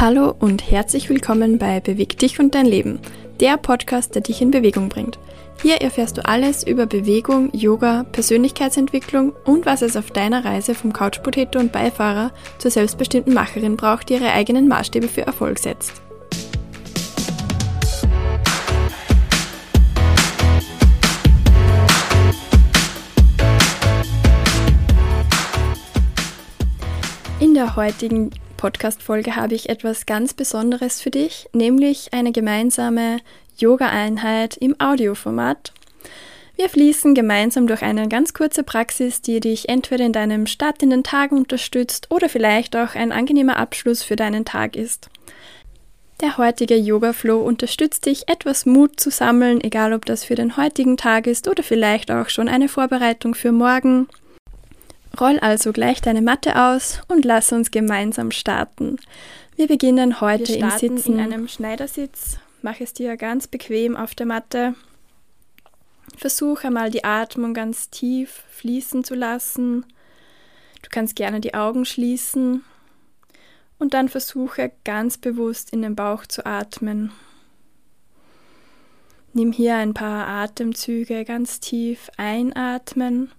Hallo und herzlich willkommen bei Beweg dich und dein Leben, der Podcast, der dich in Bewegung bringt. Hier erfährst du alles über Bewegung, Yoga, Persönlichkeitsentwicklung und was es auf deiner Reise vom Couchpotato und Beifahrer zur selbstbestimmten Macherin braucht, die ihre eigenen Maßstäbe für Erfolg setzt. In der heutigen Podcast-Folge habe ich etwas ganz Besonderes für dich, nämlich eine gemeinsame Yoga-Einheit im Audioformat. Wir fließen gemeinsam durch eine ganz kurze Praxis, die dich entweder in deinem Start in den Tagen unterstützt oder vielleicht auch ein angenehmer Abschluss für deinen Tag ist. Der heutige Yoga Flow unterstützt dich, etwas Mut zu sammeln, egal ob das für den heutigen Tag ist oder vielleicht auch schon eine Vorbereitung für morgen. Roll also gleich deine Matte aus und lass uns gemeinsam starten. Wir beginnen heute Wir im Sitzen in einem Schneidersitz. Mach es dir ganz bequem auf der Matte. Versuche einmal die Atmung ganz tief fließen zu lassen. Du kannst gerne die Augen schließen und dann versuche ganz bewusst in den Bauch zu atmen. Nimm hier ein paar Atemzüge ganz tief einatmen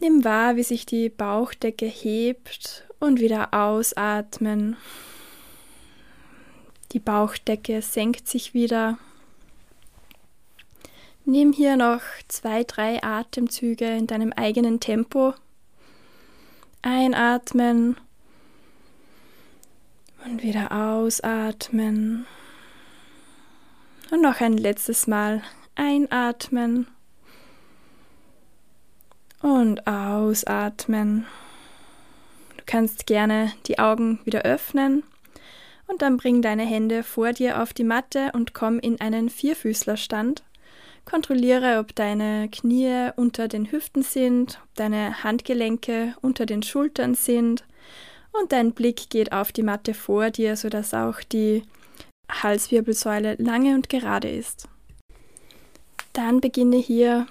Nimm wahr, wie sich die Bauchdecke hebt und wieder ausatmen. Die Bauchdecke senkt sich wieder. Nimm hier noch zwei, drei Atemzüge in deinem eigenen Tempo. Einatmen und wieder ausatmen. Und noch ein letztes Mal einatmen und ausatmen. Du kannst gerne die Augen wieder öffnen und dann bring deine Hände vor dir auf die Matte und komm in einen Vierfüßlerstand. Kontrolliere, ob deine Knie unter den Hüften sind, ob deine Handgelenke unter den Schultern sind und dein Blick geht auf die Matte vor dir, sodass auch die Halswirbelsäule lange und gerade ist. Dann beginne hier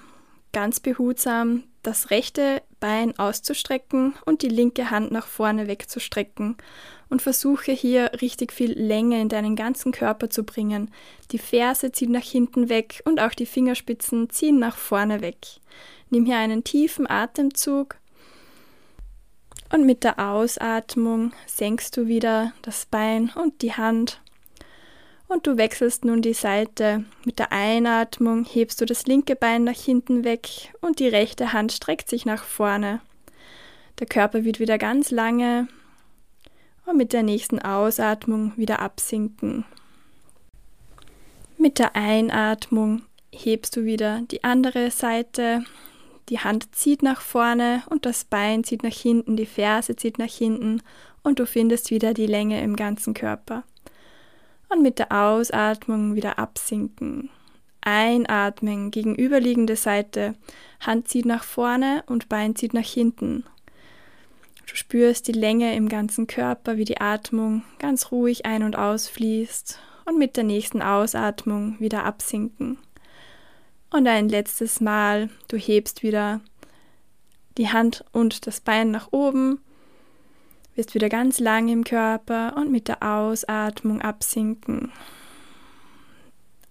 ganz behutsam das rechte Bein auszustrecken und die linke Hand nach vorne wegzustrecken und versuche hier richtig viel Länge in deinen ganzen Körper zu bringen. Die Ferse zieht nach hinten weg und auch die Fingerspitzen ziehen nach vorne weg. Nimm hier einen tiefen Atemzug und mit der Ausatmung senkst du wieder das Bein und die Hand und du wechselst nun die Seite. Mit der Einatmung hebst du das linke Bein nach hinten weg und die rechte Hand streckt sich nach vorne. Der Körper wird wieder ganz lange und mit der nächsten Ausatmung wieder absinken. Mit der Einatmung hebst du wieder die andere Seite. Die Hand zieht nach vorne und das Bein zieht nach hinten, die Ferse zieht nach hinten und du findest wieder die Länge im ganzen Körper und mit der Ausatmung wieder absinken. Einatmen, gegenüberliegende Seite, Hand zieht nach vorne und Bein zieht nach hinten. Du spürst die Länge im ganzen Körper, wie die Atmung ganz ruhig ein- und ausfließt und mit der nächsten Ausatmung wieder absinken. Und ein letztes Mal, du hebst wieder die Hand und das Bein nach oben wirst wieder ganz lang im Körper und mit der Ausatmung absinken.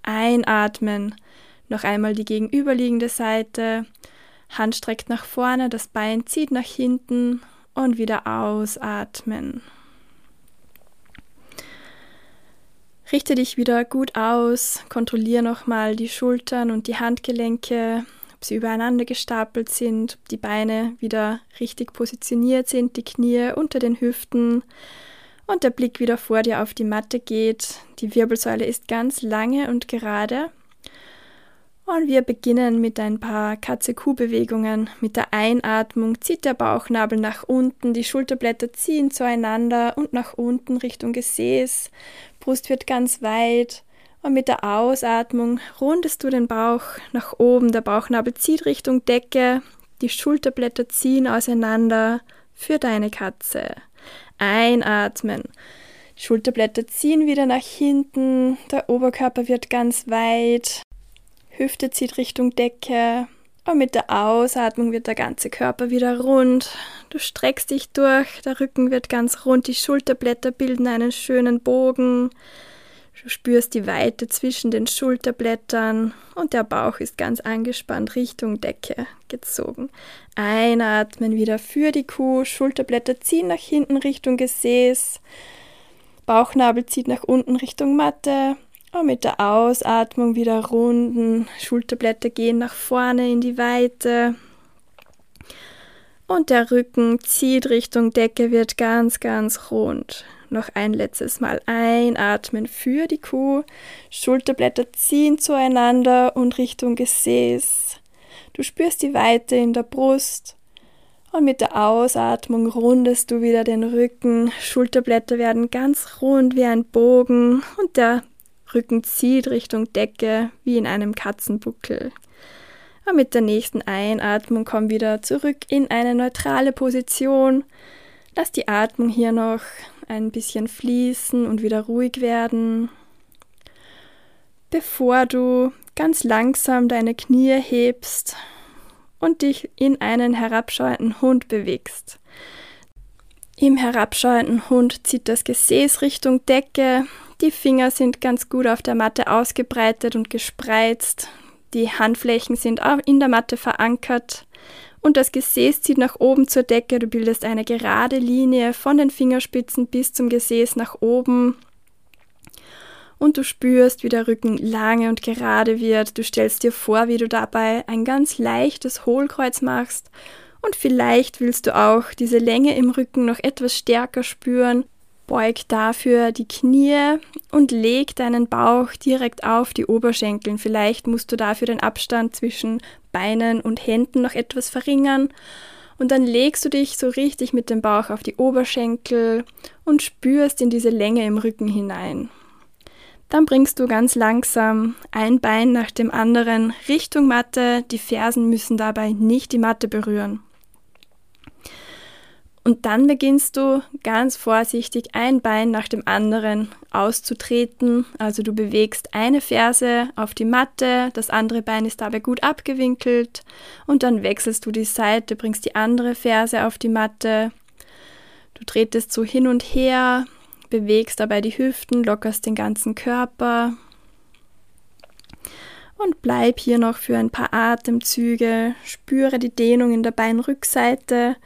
Einatmen, noch einmal die gegenüberliegende Seite, Hand streckt nach vorne, das Bein zieht nach hinten und wieder ausatmen. Richte dich wieder gut aus, kontrolliere nochmal die Schultern und die Handgelenke, ob sie übereinander gestapelt sind, ob die Beine wieder richtig positioniert sind, die Knie unter den Hüften und der Blick wieder vor dir auf die Matte geht. Die Wirbelsäule ist ganz lange und gerade. Und wir beginnen mit ein paar Katze-Kuh-Bewegungen. Mit der Einatmung zieht der Bauchnabel nach unten, die Schulterblätter ziehen zueinander und nach unten Richtung Gesäß. Brust wird ganz weit. Und mit der Ausatmung rundest du den Bauch nach oben. Der Bauchnabel zieht Richtung Decke. Die Schulterblätter ziehen auseinander für deine Katze. Einatmen. Schulterblätter ziehen wieder nach hinten. Der Oberkörper wird ganz weit. Hüfte zieht Richtung Decke. Und mit der Ausatmung wird der ganze Körper wieder rund. Du streckst dich durch, der Rücken wird ganz rund, die Schulterblätter bilden einen schönen Bogen. Du spürst die Weite zwischen den Schulterblättern und der Bauch ist ganz angespannt Richtung Decke gezogen. Einatmen wieder für die Kuh, Schulterblätter ziehen nach hinten Richtung Gesäß, Bauchnabel zieht nach unten Richtung Matte und mit der Ausatmung wieder runden, Schulterblätter gehen nach vorne in die Weite. Und der Rücken zieht Richtung Decke, wird ganz, ganz rund. Noch ein letztes Mal einatmen für die Kuh. Schulterblätter ziehen zueinander und Richtung Gesäß. Du spürst die Weite in der Brust. Und mit der Ausatmung rundest du wieder den Rücken. Schulterblätter werden ganz rund wie ein Bogen und der Rücken zieht Richtung Decke wie in einem Katzenbuckel. Und mit der nächsten Einatmung komm wieder zurück in eine neutrale Position. Lass die Atmung hier noch ein bisschen fließen und wieder ruhig werden, bevor du ganz langsam deine Knie hebst und dich in einen herabschauenden Hund bewegst. Im herabschauenden Hund zieht das Gesäß Richtung Decke, die Finger sind ganz gut auf der Matte ausgebreitet und gespreizt, die Handflächen sind auch in der Matte verankert und das Gesäß zieht nach oben zur Decke. Du bildest eine gerade Linie von den Fingerspitzen bis zum Gesäß nach oben. Und du spürst, wie der Rücken lange und gerade wird. Du stellst dir vor, wie du dabei ein ganz leichtes Hohlkreuz machst. Und vielleicht willst du auch diese Länge im Rücken noch etwas stärker spüren. Beug dafür die Knie und leg deinen Bauch direkt auf die Oberschenkeln. Vielleicht musst du dafür den Abstand zwischen Beinen und Händen noch etwas verringern. Und dann legst du dich so richtig mit dem Bauch auf die Oberschenkel und spürst in diese Länge im Rücken hinein. Dann bringst du ganz langsam ein Bein nach dem anderen Richtung Matte. Die Fersen müssen dabei nicht die Matte berühren. Und dann beginnst du ganz vorsichtig ein Bein nach dem anderen auszutreten. Also du bewegst eine Ferse auf die Matte, das andere Bein ist dabei gut abgewinkelt und dann wechselst du die Seite, bringst die andere Ferse auf die Matte. Du tretest so hin und her, bewegst dabei die Hüften, lockerst den ganzen Körper. Und bleib hier noch für ein paar Atemzüge, spüre die Dehnung in der Beinrückseite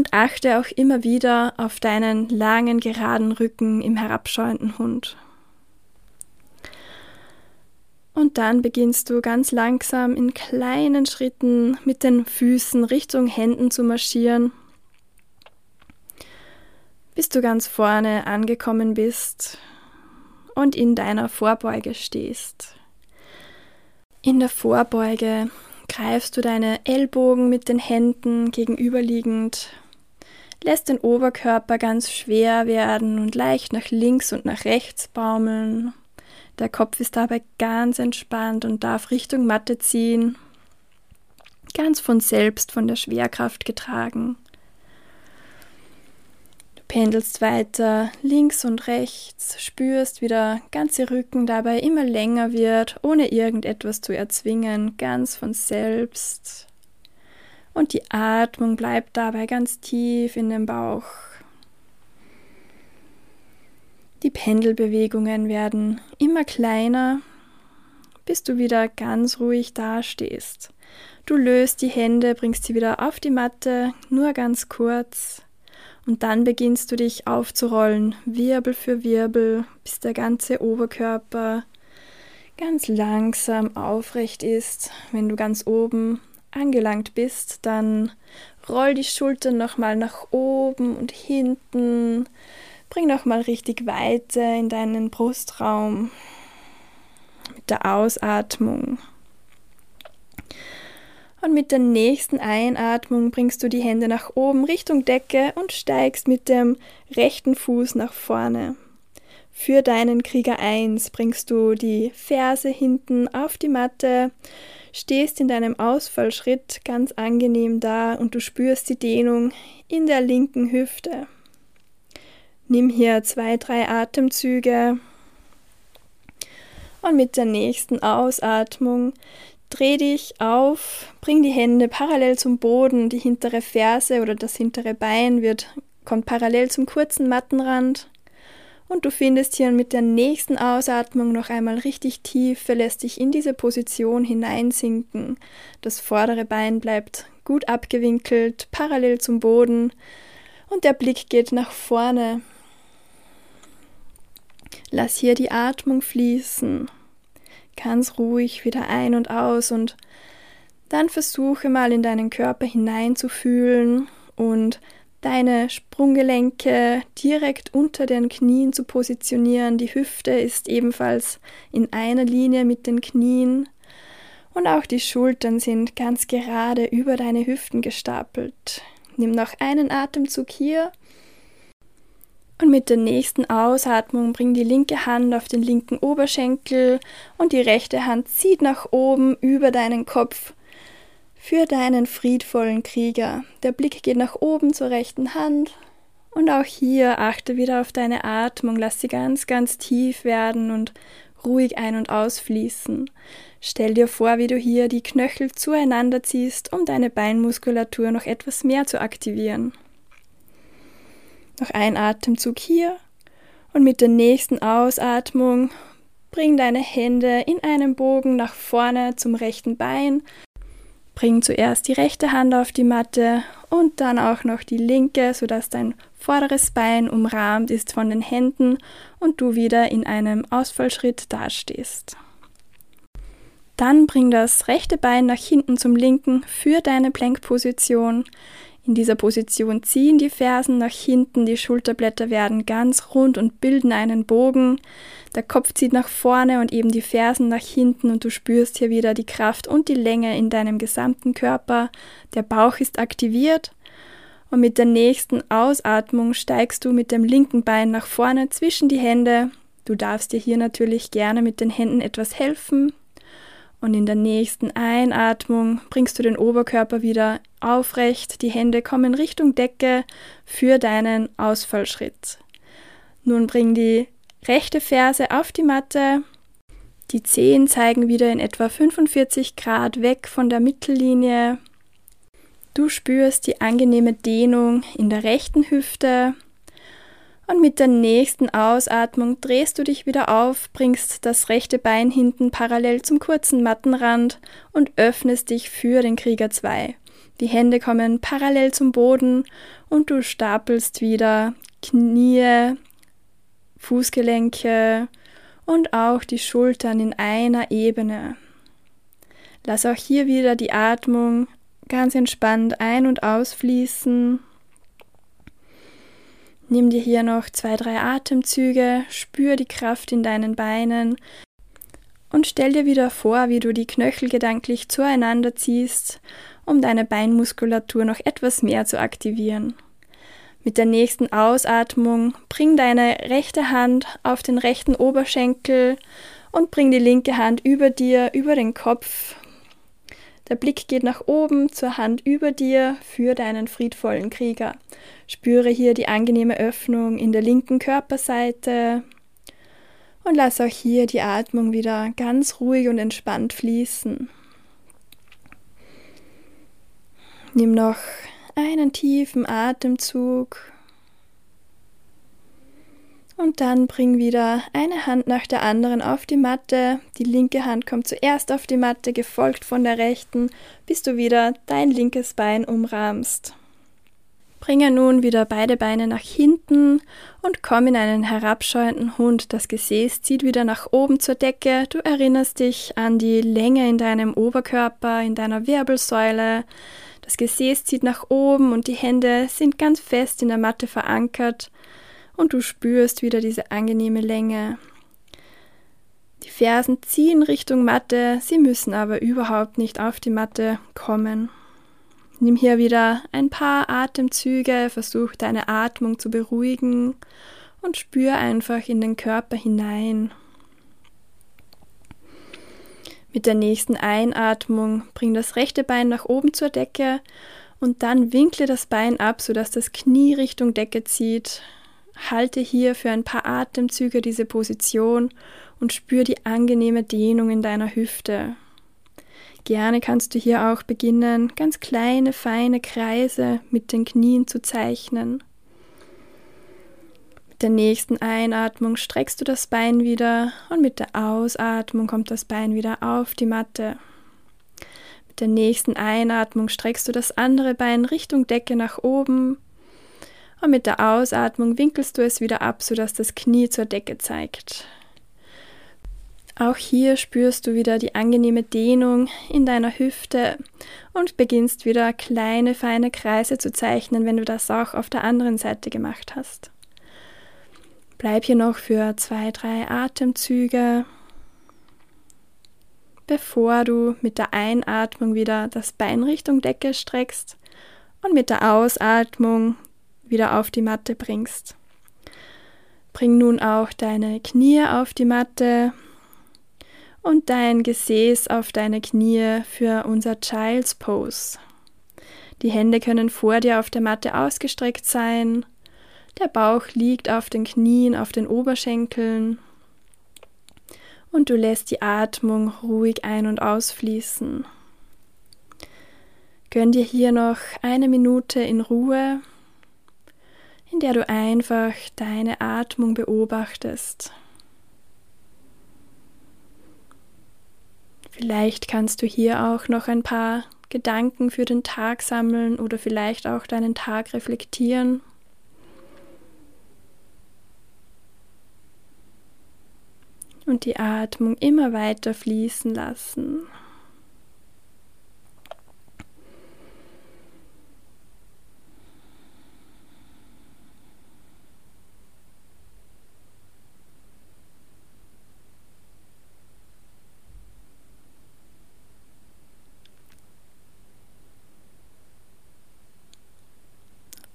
und achte auch immer wieder auf deinen langen, geraden Rücken im herabschauenden Hund. Und dann beginnst du ganz langsam in kleinen Schritten mit den Füßen Richtung Händen zu marschieren, bis du ganz vorne angekommen bist und in deiner Vorbeuge stehst. In der Vorbeuge greifst du deine Ellbogen mit den Händen gegenüberliegend lässt den Oberkörper ganz schwer werden und leicht nach links und nach rechts baumeln. Der Kopf ist dabei ganz entspannt und darf Richtung Matte ziehen, ganz von selbst von der Schwerkraft getragen. Du pendelst weiter links und rechts, spürst, wie der ganze Rücken dabei immer länger wird, ohne irgendetwas zu erzwingen, ganz von selbst. Und die Atmung bleibt dabei ganz tief in den Bauch. Die Pendelbewegungen werden immer kleiner, bis du wieder ganz ruhig dastehst. Du löst die Hände, bringst sie wieder auf die Matte, nur ganz kurz. Und dann beginnst du dich aufzurollen, Wirbel für Wirbel, bis der ganze Oberkörper ganz langsam aufrecht ist. Wenn du ganz oben angelangt bist, dann roll die Schultern nochmal nach oben und hinten. Bring nochmal richtig Weite in deinen Brustraum mit der Ausatmung. Und mit der nächsten Einatmung bringst du die Hände nach oben Richtung Decke und steigst mit dem rechten Fuß nach vorne. Für deinen Krieger 1 bringst du die Ferse hinten auf die Matte, stehst in deinem Ausfallschritt ganz angenehm da und du spürst die Dehnung in der linken Hüfte. Nimm hier zwei, drei Atemzüge und mit der nächsten Ausatmung Dreh dich auf, bring die Hände parallel zum Boden, die hintere Ferse oder das hintere Bein wird, kommt parallel zum kurzen Mattenrand. Und du findest hier mit der nächsten Ausatmung noch einmal richtig tief, verlässt dich in diese Position hineinsinken. Das vordere Bein bleibt gut abgewinkelt, parallel zum Boden und der Blick geht nach vorne. Lass hier die Atmung fließen, ganz ruhig wieder ein und aus und dann versuche mal in deinen Körper hineinzufühlen und deine Sprunggelenke direkt unter den Knien zu positionieren. Die Hüfte ist ebenfalls in einer Linie mit den Knien und auch die Schultern sind ganz gerade über deine Hüften gestapelt. Nimm noch einen Atemzug hier und mit der nächsten Ausatmung bring die linke Hand auf den linken Oberschenkel und die rechte Hand zieht nach oben über deinen Kopf für deinen friedvollen Krieger. Der Blick geht nach oben zur rechten Hand. Und auch hier achte wieder auf deine Atmung, lass sie ganz, ganz tief werden und ruhig ein- und ausfließen. Stell dir vor, wie du hier die Knöchel zueinander ziehst, um deine Beinmuskulatur noch etwas mehr zu aktivieren. Noch ein Atemzug hier und mit der nächsten Ausatmung bring deine Hände in einem Bogen nach vorne zum rechten Bein Bring zuerst die rechte Hand auf die Matte und dann auch noch die linke, sodass dein vorderes Bein umrahmt ist von den Händen und du wieder in einem Ausfallschritt dastehst. Dann bring das rechte Bein nach hinten zum linken für deine Plankposition. In dieser Position ziehen die Fersen nach hinten, die Schulterblätter werden ganz rund und bilden einen Bogen. Der Kopf zieht nach vorne und eben die Fersen nach hinten und du spürst hier wieder die Kraft und die Länge in deinem gesamten Körper. Der Bauch ist aktiviert und mit der nächsten Ausatmung steigst du mit dem linken Bein nach vorne zwischen die Hände. Du darfst dir hier natürlich gerne mit den Händen etwas helfen. Und in der nächsten Einatmung bringst du den Oberkörper wieder aufrecht, die Hände kommen Richtung Decke für deinen Ausfallschritt. Nun bring die rechte Ferse auf die Matte. Die Zehen zeigen wieder in etwa 45 Grad weg von der Mittellinie. Du spürst die angenehme Dehnung in der rechten Hüfte. Und mit der nächsten Ausatmung drehst du dich wieder auf, bringst das rechte Bein hinten parallel zum kurzen Mattenrand und öffnest dich für den Krieger 2. Die Hände kommen parallel zum Boden und du stapelst wieder Knie, Fußgelenke und auch die Schultern in einer Ebene. Lass auch hier wieder die Atmung ganz entspannt ein- und ausfließen. Nimm dir hier noch zwei, drei Atemzüge, spür die Kraft in deinen Beinen und stell dir wieder vor, wie du die Knöchel gedanklich zueinander ziehst, um deine Beinmuskulatur noch etwas mehr zu aktivieren. Mit der nächsten Ausatmung bring deine rechte Hand auf den rechten Oberschenkel und bring die linke Hand über dir, über den Kopf. Der Blick geht nach oben zur Hand über dir für deinen friedvollen Krieger. Spüre hier die angenehme Öffnung in der linken Körperseite und lass auch hier die Atmung wieder ganz ruhig und entspannt fließen. Nimm noch einen tiefen Atemzug. Und dann bring wieder eine Hand nach der anderen auf die Matte. Die linke Hand kommt zuerst auf die Matte, gefolgt von der rechten, bis du wieder dein linkes Bein umrahmst. Bringe nun wieder beide Beine nach hinten und komm in einen herabschauenden Hund. Das Gesäß zieht wieder nach oben zur Decke. Du erinnerst dich an die Länge in deinem Oberkörper, in deiner Wirbelsäule. Das Gesäß zieht nach oben und die Hände sind ganz fest in der Matte verankert und du spürst wieder diese angenehme Länge. Die Fersen ziehen Richtung Matte, sie müssen aber überhaupt nicht auf die Matte kommen. Nimm hier wieder ein paar Atemzüge, versuch deine Atmung zu beruhigen und spür einfach in den Körper hinein. Mit der nächsten Einatmung bring das rechte Bein nach oben zur Decke und dann winkle das Bein ab, sodass das Knie Richtung Decke zieht. Halte hier für ein paar Atemzüge diese Position und spür die angenehme Dehnung in deiner Hüfte. Gerne kannst du hier auch beginnen, ganz kleine, feine Kreise mit den Knien zu zeichnen. Mit der nächsten Einatmung streckst du das Bein wieder und mit der Ausatmung kommt das Bein wieder auf die Matte. Mit der nächsten Einatmung streckst du das andere Bein Richtung Decke nach oben und mit der Ausatmung winkelst du es wieder ab, sodass das Knie zur Decke zeigt. Auch hier spürst du wieder die angenehme Dehnung in deiner Hüfte und beginnst wieder kleine, feine Kreise zu zeichnen, wenn du das auch auf der anderen Seite gemacht hast. Bleib hier noch für zwei, drei Atemzüge, bevor du mit der Einatmung wieder das Bein Richtung Decke streckst und mit der Ausatmung wieder auf die Matte bringst. Bring nun auch deine Knie auf die Matte und dein Gesäß auf deine Knie für unser Child's Pose. Die Hände können vor dir auf der Matte ausgestreckt sein. Der Bauch liegt auf den Knien, auf den Oberschenkeln. Und du lässt die Atmung ruhig ein- und ausfließen. Gönn dir hier noch eine Minute in Ruhe, in der du einfach deine Atmung beobachtest. Vielleicht kannst du hier auch noch ein paar Gedanken für den Tag sammeln oder vielleicht auch deinen Tag reflektieren. Und die Atmung immer weiter fließen lassen.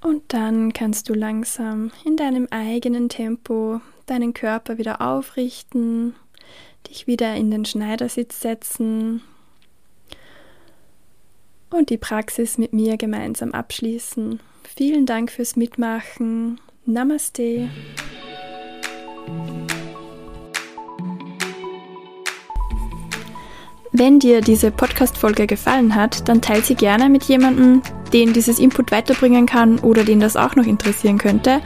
Und dann kannst du langsam in deinem eigenen Tempo deinen Körper wieder aufrichten, dich wieder in den Schneidersitz setzen und die Praxis mit mir gemeinsam abschließen. Vielen Dank fürs Mitmachen. Namaste. Wenn dir diese Podcast-Folge gefallen hat, dann teile sie gerne mit jemandem, den dieses Input weiterbringen kann oder den das auch noch interessieren könnte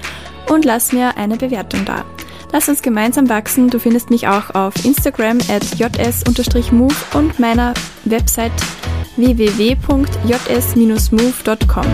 und lass mir eine Bewertung da. Lass uns gemeinsam wachsen. Du findest mich auch auf Instagram at js-move und meiner Website www.js-move.com.